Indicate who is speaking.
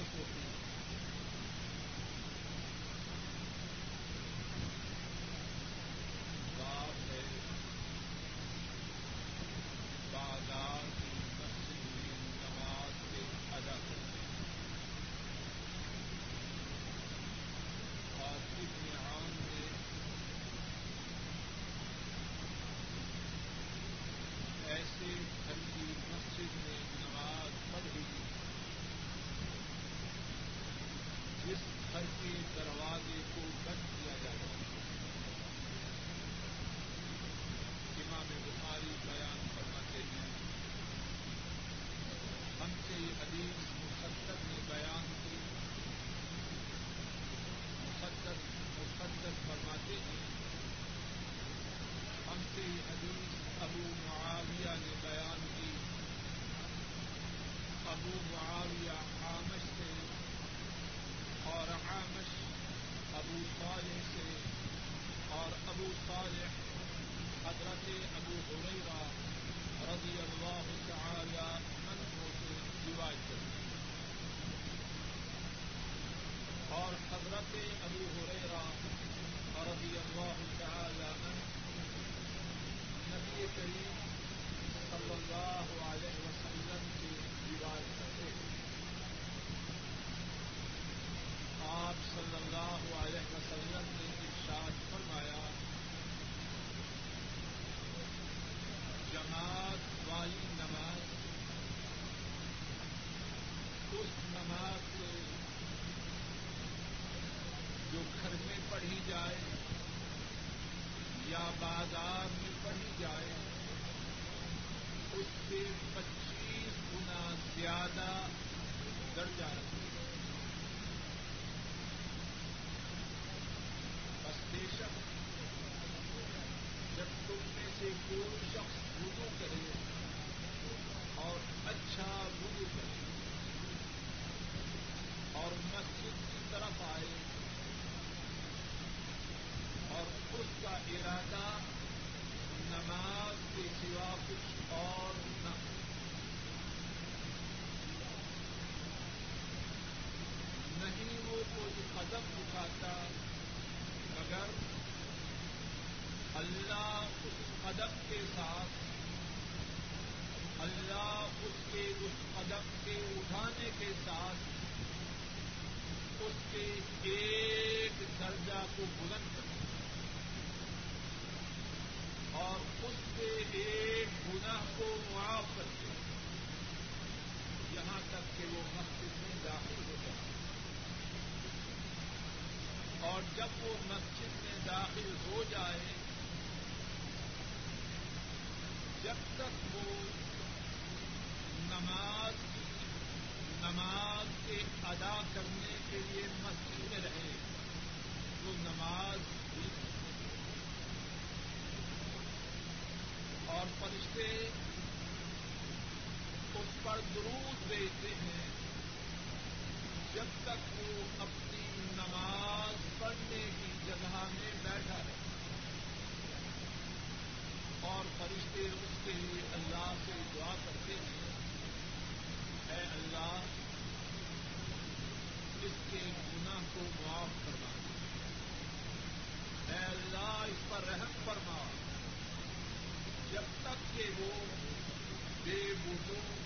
Speaker 1: Support میں کے دروازے کو بند ابو حریرہ رضی اللہ تعالی عنہ سے روایت کرتے اور حضرت ابو حریرہ رضی اللہ تعالی عنہ نبی کریم صلی اللہ علیہ وسلم کی روایت کرتے ہیں آپ صلی اللہ علیہ وسلم نے ارشاد فرمایا جماعت والی نماز اس نماز سے جو گھر میں پڑھی جائے یا بازار میں پڑھی جائے اس سے پچیس گنا زیادہ درجہ رکھے بس بے شک جب تم میں سے کوئی شخص وضو کرے اور اچھا وضو کرے اور مسجد کی طرف آئے اور اس کا ارادہ نماز کے سوا کچھ اور نہ ہو نہیں وہ کوئی قدم اٹھاتا مگر اللہ اس قدم کے ساتھ اللہ اس کے اس قدم کے اٹھانے کے ساتھ اس کے ایک درجہ کو بلند کرتا اور اس کے ایک گناہ کو معاف کرتے یہاں تک کہ وہ مسجد میں داخل ہو جائے اور جب وہ مسجد میں داخل ہو جائے، جب تک وہ نماز نماز کے ادا کرنے کے لیے مسجد میں رہے۔ وہ نماز بھی اور فرشتے اس پر درود بھیجتے ہیں۔ جب تک وہ اپنی نماز پڑھنے کی جگہ میں بیٹھا رہے۔ اور فرشتے اس کے لیے اللہ سے دعا کرتے ہیں۔ اے اللہ، اس کے گناہ کو معاف کرنا اے اللہ، اس پر رحم فرما۔ جب تک کہ وہ بے بوٹوں